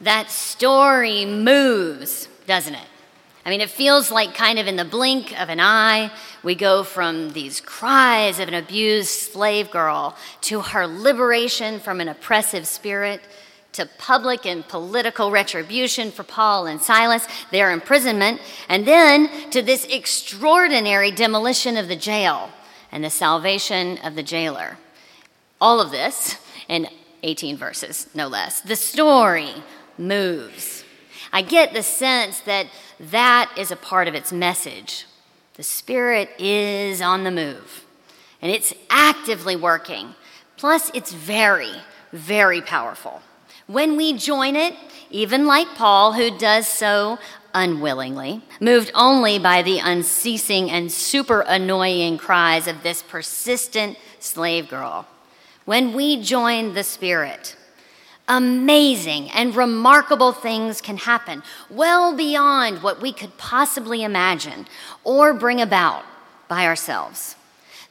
That story moves, doesn't it? I mean, it feels like kind of in the blink of an eye, we go from these cries of an abused slave girl to her liberation from an oppressive spirit to public and political retribution for Paul and Silas, their imprisonment, and then to this extraordinary demolition of the jail and the salvation of the jailer. All of this in 18 verses, no less. The story moves. I get the sense that that is a part of its message. The Spirit is on the move, and it's actively working. Plus, it's very, very powerful. When we join it, even like Paul, who does so unwillingly, moved only by the unceasing and super annoying cries of this persistent slave girl, when we join the Spirit, amazing and remarkable things can happen, well beyond what we could possibly imagine or bring about by ourselves.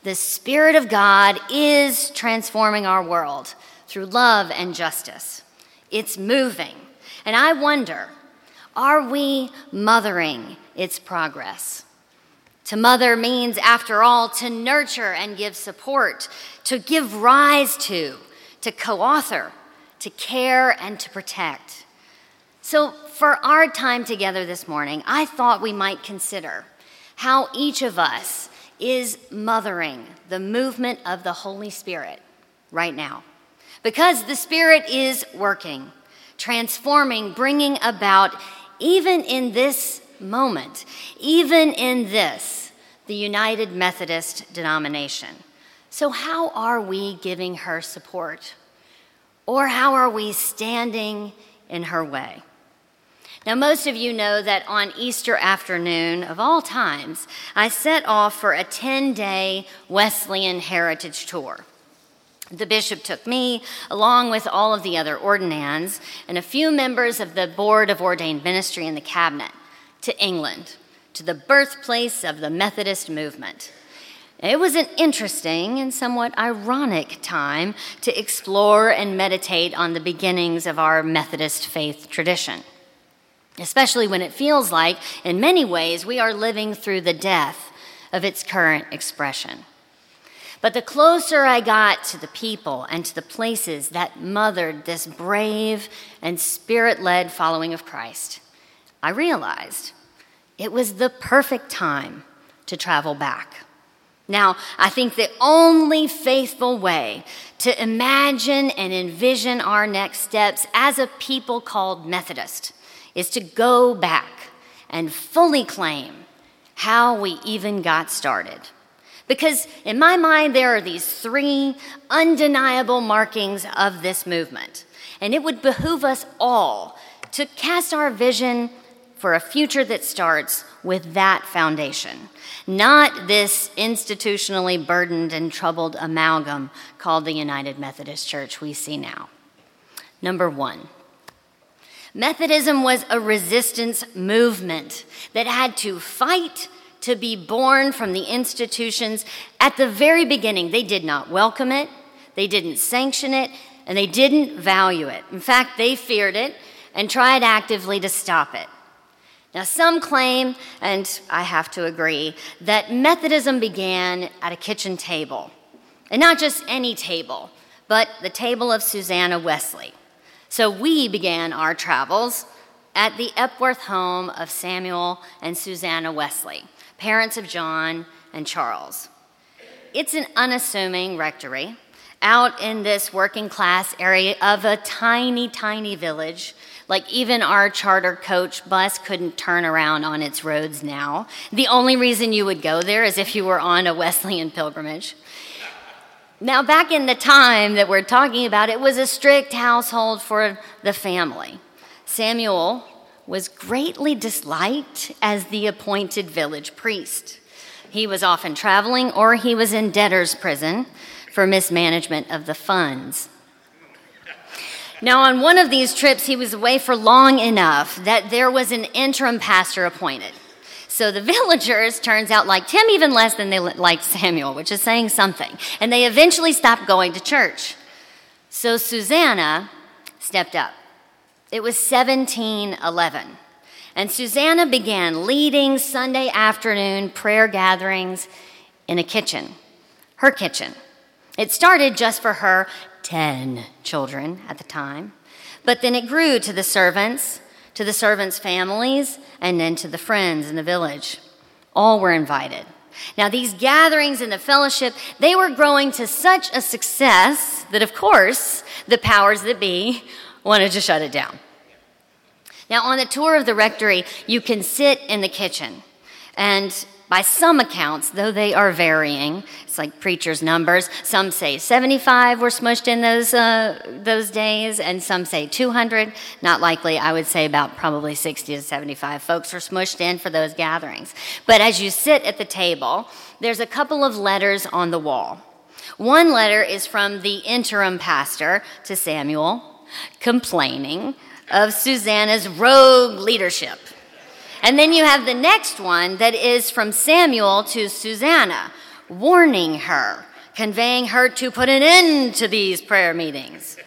The Spirit of God is transforming our world through love and justice. It's moving. And I wonder are we mothering its progress? To mother means, after all, to nurture and give support, to give rise to, to co author, to care and to protect. So, for our time together this morning, I thought we might consider how each of us is mothering the movement of the Holy Spirit right now because the Spirit is working, transforming, bringing about, even in this moment, even in this, the United Methodist denomination. So, how are we giving her support? Or how are we standing in her way? Now, most of you know that on Easter afternoon, of all times, I set off for a 10 day Wesleyan heritage tour. The bishop took me, along with all of the other ordinands and a few members of the Board of Ordained Ministry and the Cabinet, to England, to the birthplace of the Methodist movement. It was an interesting and somewhat ironic time to explore and meditate on the beginnings of our Methodist faith tradition, especially when it feels like, in many ways, we are living through the death of its current expression. But the closer I got to the people and to the places that mothered this brave and spirit led following of Christ, I realized it was the perfect time to travel back. Now, I think the only faithful way to imagine and envision our next steps as a people called Methodist is to go back and fully claim how we even got started. Because in my mind, there are these three undeniable markings of this movement. And it would behoove us all to cast our vision for a future that starts with that foundation, not this institutionally burdened and troubled amalgam called the United Methodist Church we see now. Number one, Methodism was a resistance movement that had to fight to be born from the institutions at the very beginning. They did not welcome it, they didn't sanction it, and they didn't value it. In fact, they feared it and tried actively to stop it. Now, some claim, and I have to agree, that Methodism began at a kitchen table. And not just any table, but the table of Susanna Wesley. So we began our travels at the Epworth home of Samuel and Susanna Wesley parents of John and Charles. It's an unassuming rectory out in this working class area of a tiny, tiny village. Like even our charter coach bus couldn't turn around on its roads now. The only reason you would go there is if you were on a Wesleyan pilgrimage. Now, back in the time that we're talking about, it was a strict household for the family. Samuel was greatly disliked as the appointed village priest. He was often traveling or he was in debtor's prison for mismanagement of the funds. Now, on one of these trips, he was away for long enough that there was an interim pastor appointed. So the villagers, turns out, liked him even less than they liked Samuel, which is saying something. And they eventually stopped going to church. So Susanna stepped up It was 1711. And Susanna began leading Sunday afternoon prayer gatherings in a kitchen, her kitchen. It started just for her 10 children at the time, but then it grew to the servants, to the servants' families, and then to the friends in the village. All were invited. Now, these gatherings and the fellowship, they were growing to such a success that, of course, the powers that be wanted to shut it down. Now, on the tour of the rectory, you can sit in the kitchen. And by some accounts, though they are varying, it's like preachers' numbers. Some say 75 were smushed in those, uh, those days, and some say 200. Not likely, I would say about probably 60 to 75 folks were smushed in for those gatherings. But as you sit at the table, there's a couple of letters on the wall. One letter is from the interim pastor to Samuel, complaining of Susanna's rogue leadership. And then you have the next one that is from Samuel to Susanna, warning her, conveying her to put an end to these prayer meetings.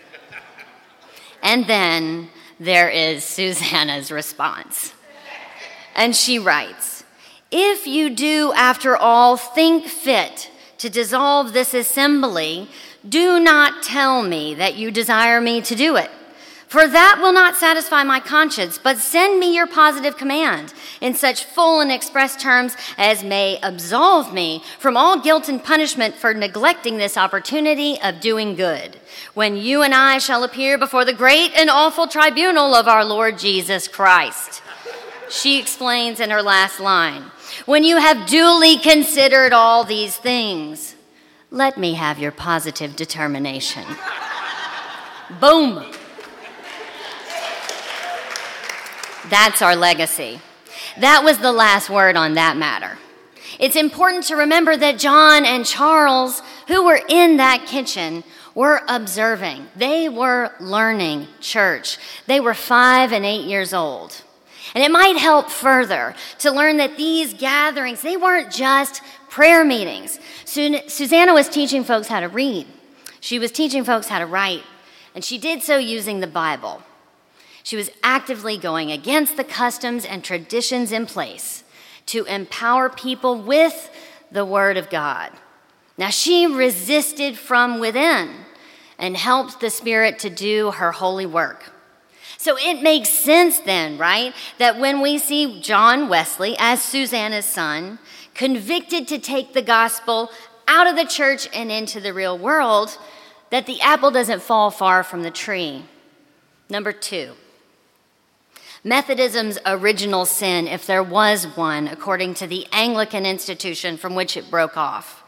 And then there is Susanna's response. And she writes If you do, after all, think fit to dissolve this assembly, do not tell me that you desire me to do it. For that will not satisfy my conscience, but send me your positive command in such full and express terms as may absolve me from all guilt and punishment for neglecting this opportunity of doing good, when you and I shall appear before the great and awful tribunal of our Lord Jesus Christ. She explains in her last line When you have duly considered all these things, let me have your positive determination. Boom. That's our legacy. That was the last word on that matter. It's important to remember that John and Charles, who were in that kitchen, were observing. They were learning church. They were five and eight years old. And it might help further to learn that these gatherings, they weren't just prayer meetings. Susanna was teaching folks how to read, she was teaching folks how to write, and she did so using the Bible. She was actively going against the customs and traditions in place to empower people with the Word of God. Now, she resisted from within and helped the Spirit to do her holy work. So it makes sense then, right, that when we see John Wesley as Susanna's son, convicted to take the gospel out of the church and into the real world, that the apple doesn't fall far from the tree. Number two, Methodism's original sin, if there was one, according to the Anglican institution from which it broke off,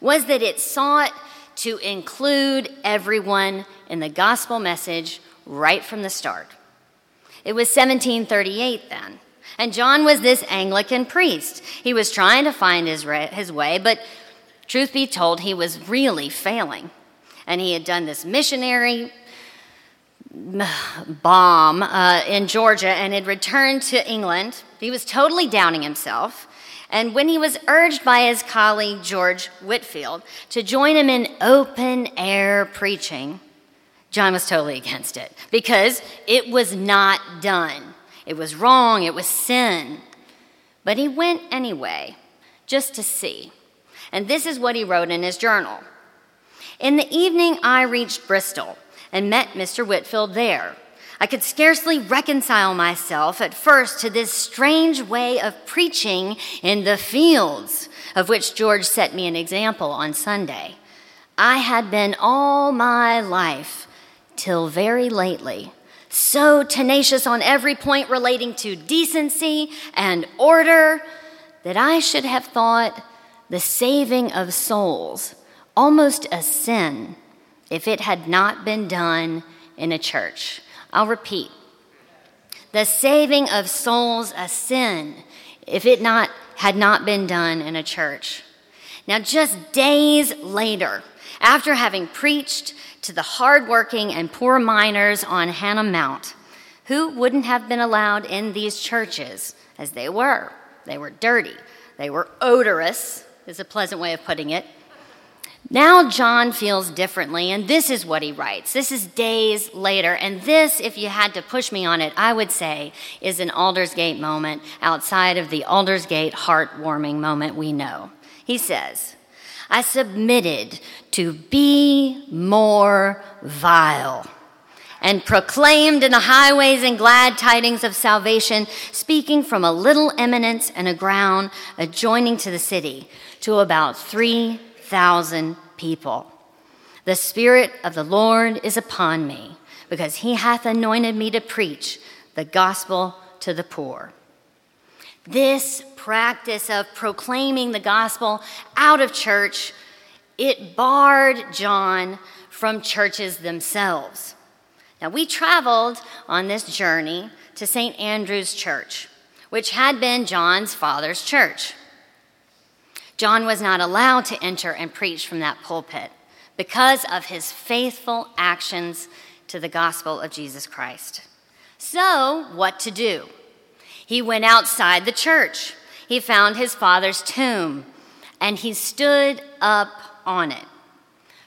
was that it sought to include everyone in the gospel message right from the start. It was 1738 then, and John was this Anglican priest. He was trying to find his, his way, but truth be told, he was really failing. And he had done this missionary bomb uh, in Georgia and had returned to England. He was totally downing himself. And when he was urged by his colleague George Whitefield to join him in open air preaching, John was totally against it because it was not done. It was wrong, it was sin. But he went anyway, just to see. And this is what he wrote in his journal. In the evening, I reached Bristol and met Mr. Whitefield there. I could scarcely reconcile myself at first to this strange way of preaching in the fields, of which George set me an example on Sunday. I had been all my life, till very lately, so tenacious on every point relating to decency and order that I should have thought the saving of souls almost a sin if it had not been done in a church. I'll repeat. The saving of souls a sin if it not had not been done in a church. Now just days later, after having preached to the hardworking and poor miners on Hanham Mount, who wouldn't have been allowed in these churches as they were. They were dirty, they were odorous, is a pleasant way of putting it. Now, John feels differently, and this is what he writes. This is days later, and this, if you had to push me on it, I would say is an Aldersgate moment outside of the Aldersgate heartwarming moment we know. He says, I submitted to be more vile and proclaimed in the highways and glad tidings of salvation, speaking from a little eminence and a ground adjoining to the city to about 3,000 people. The Spirit of the Lord is upon me, because he hath anointed me to preach the gospel to the poor. This practice of proclaiming the gospel out of church, it barred John from churches themselves. Now, we traveled on this journey to St. Andrew's Church, which had been John's father's church. John was not allowed to enter and preach from that pulpit because of his faithful actions to the gospel of Jesus Christ. So, what to do? He went outside the church. He found his father's tomb and he stood up on it.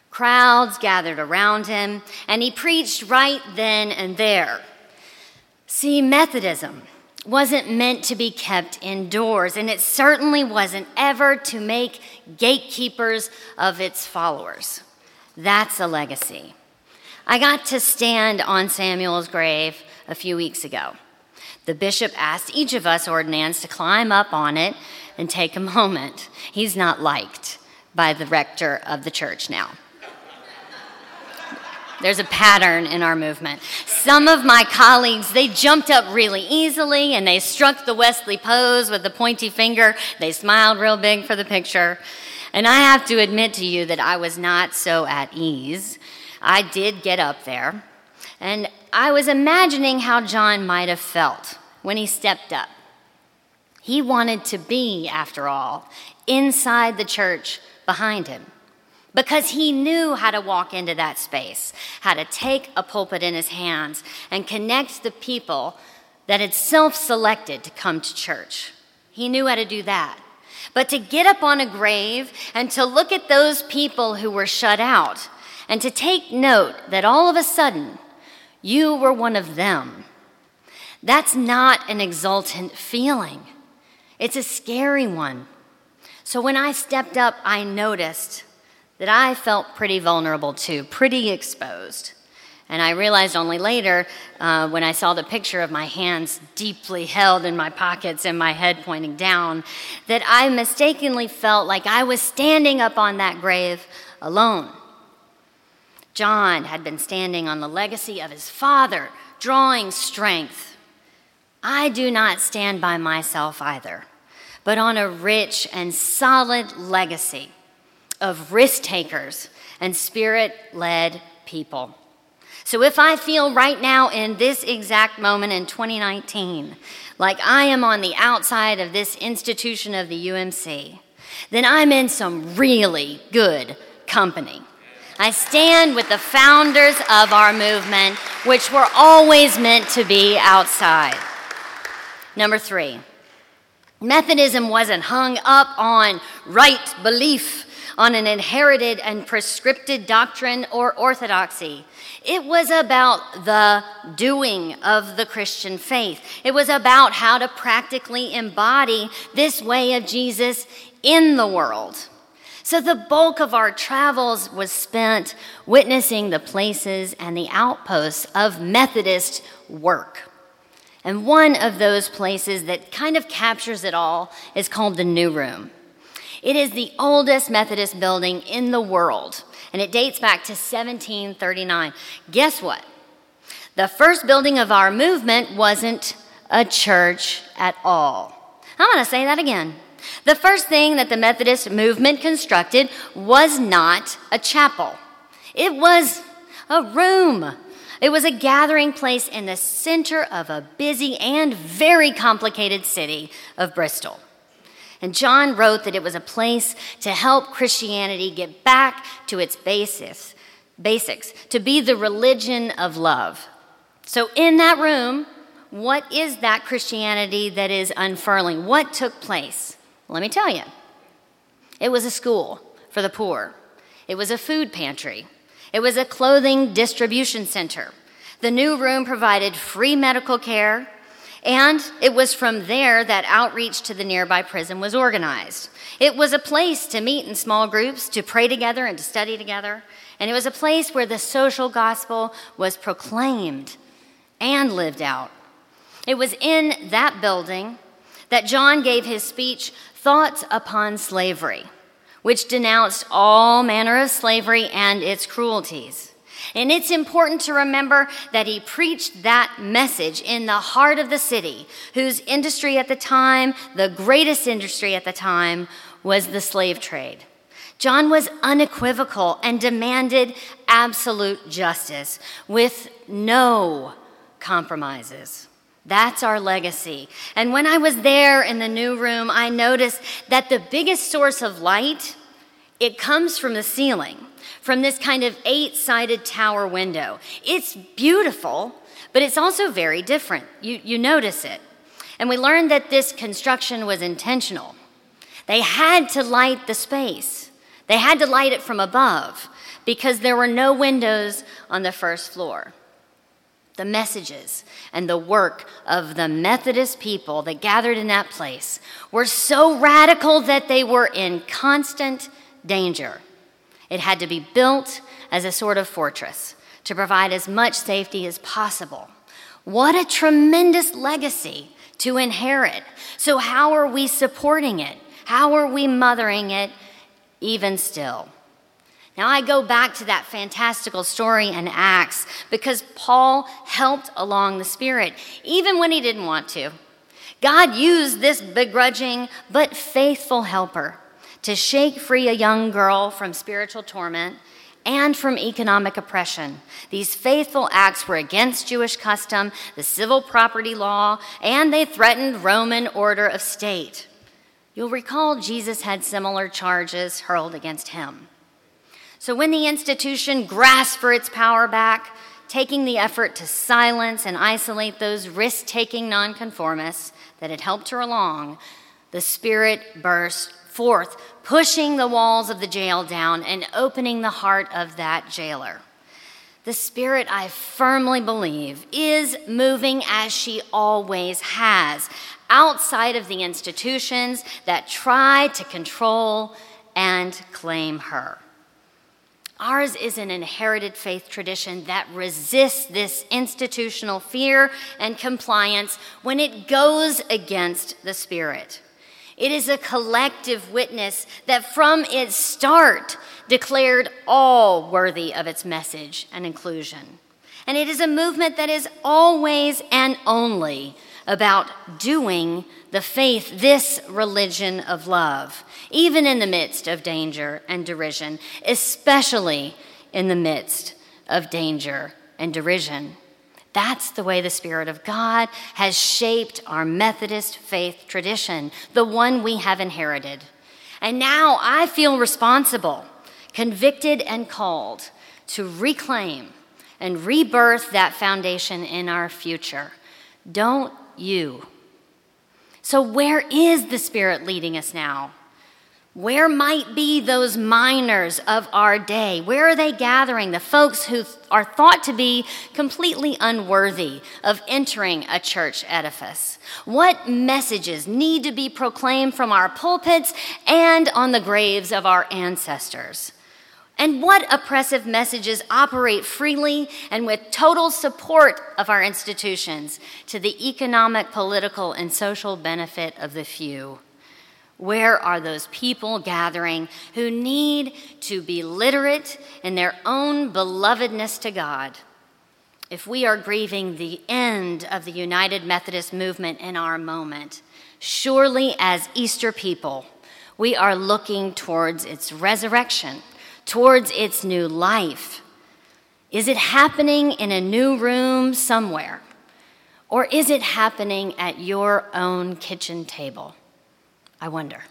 Crowds gathered around him and he preached right then and there. See, Methodism wasn't meant to be kept indoors, and it certainly wasn't ever to make gatekeepers of its followers. That's a legacy. I got to stand on Samuel's grave a few weeks ago. The bishop asked each of us ordinands to climb up on it and take a moment. He's not liked by the rector of the church now. There's a pattern in our movement. Some of my colleagues, they jumped up really easily and they struck the Wesley pose with the pointy finger. They smiled real big for the picture. And I have to admit to you that I was not so at ease. I did get up there, and I was imagining how John might have felt when he stepped up. He wanted to be, after all, inside the church behind him because he knew how to walk into that space, how to take a pulpit in his hands and connect the people that had self selected to come to church. He knew how to do that. But to get up on a grave and to look at those people who were shut out and to take note that all of a sudden you were one of them, that's not an exultant feeling. It's a scary one. So when I stepped up, I noticed that I felt pretty vulnerable to, pretty exposed. And I realized only later, uh, when I saw the picture of my hands deeply held in my pockets and my head pointing down, that I mistakenly felt like I was standing up on that grave alone. John had been standing on the legacy of his father, drawing strength. I do not stand by myself either, but on a rich and solid legacy of risk takers and spirit led people. So if I feel right now in this exact moment in 2019 like I am on the outside of this institution of the UMC, then I'm in some really good company. I stand with the founders of our movement, which were always meant to be outside. Number three, Methodism wasn't hung up on right belief on an inherited and prescripted doctrine or orthodoxy. It was about the doing of the Christian faith. It was about how to practically embody this way of Jesus in the world. So the bulk of our travels was spent witnessing the places and the outposts of Methodist work. And one of those places that kind of captures it all is called the New Room. It is the oldest Methodist building in the world, and it dates back to 1739. Guess what? The first building of our movement wasn't a church at all. I'm going to say that again. The first thing that the Methodist movement constructed was not a chapel, it was a room. It was a gathering place in the center of a busy and very complicated city of Bristol. And John wrote that it was a place to help Christianity get back to its basis, basics, to be the religion of love. So, in that room, what is that Christianity that is unfurling? What took place? Let me tell you. It was a school for the poor. it was a food pantry, it was a clothing distribution center. The new room provided free medical care, and it was from there that outreach to the nearby prison was organized. It was a place to meet in small groups, to pray together, and to study together. And it was a place where the social gospel was proclaimed and lived out. It was in that building that John gave his speech, Thoughts Upon Slavery, which denounced all manner of slavery and its cruelties. And it's important to remember that he preached that message in the heart of the city, whose industry at the time, the greatest industry at the time, was the slave trade. John was unequivocal and demanded absolute justice with no compromises. That's our legacy. And when I was there in the new room, I noticed that the biggest source of light, it comes from the ceiling, from this kind of eight-sided tower window. It's beautiful, but it's also very different. You, you notice it. And we learned that this construction was intentional. They had to light the space. They had to light it from above because there were no windows on the first floor. The messages and the work of the Methodist people that gathered in that place were so radical that they were in constant danger. It had to be built as a sort of fortress to provide as much safety as possible. What a tremendous legacy to inherit. So, how are we supporting it? How are we mothering it even still? Now, I go back to that fantastical story in Acts because Paul helped along the Spirit, even when he didn't want to. God used this begrudging but faithful helper to shake free a young girl from spiritual torment and from economic oppression. These faithful acts were against Jewish custom, the civil property law, and they threatened Roman order of state. You'll recall Jesus had similar charges hurled against him. So when the institution grasped for its power back, taking the effort to silence and isolate those risk taking nonconformists that had helped her along, the Spirit burst forth, pushing the walls of the jail down and opening the heart of that jailer. The Spirit, I firmly believe, is moving as she always has, outside of the institutions that try to control and claim her. Ours is an inherited faith tradition that resists this institutional fear and compliance when it goes against the Spirit. It is a collective witness that from its start declared all worthy of its message and inclusion. And it is a movement that is always and only about doing the faith, this religion of love, even in the midst of danger and derision, especially in the midst of danger and derision. That's the way the Spirit of God has shaped our Methodist faith tradition, the one we have inherited. And now I feel responsible, convicted, and called to reclaim and rebirth that foundation in our future. Don't you. So, where is the Spirit leading us now? Where might be those miners of our day? Where are they gathering? The folks who are thought to be completely unworthy of entering a church edifice. What messages need to be proclaimed from our pulpits and on the graves of our ancestors? And what oppressive messages operate freely and with total support of our institutions to the economic, political, and social benefit of the few? Where are those people gathering who need to be literate in their own belovedness to God? If we are grieving the end of the United Methodist movement in our moment, surely as Easter people, we are looking towards its resurrection towards its new life? Is it happening in a new room somewhere? Or is it happening at your own kitchen table? I wonder.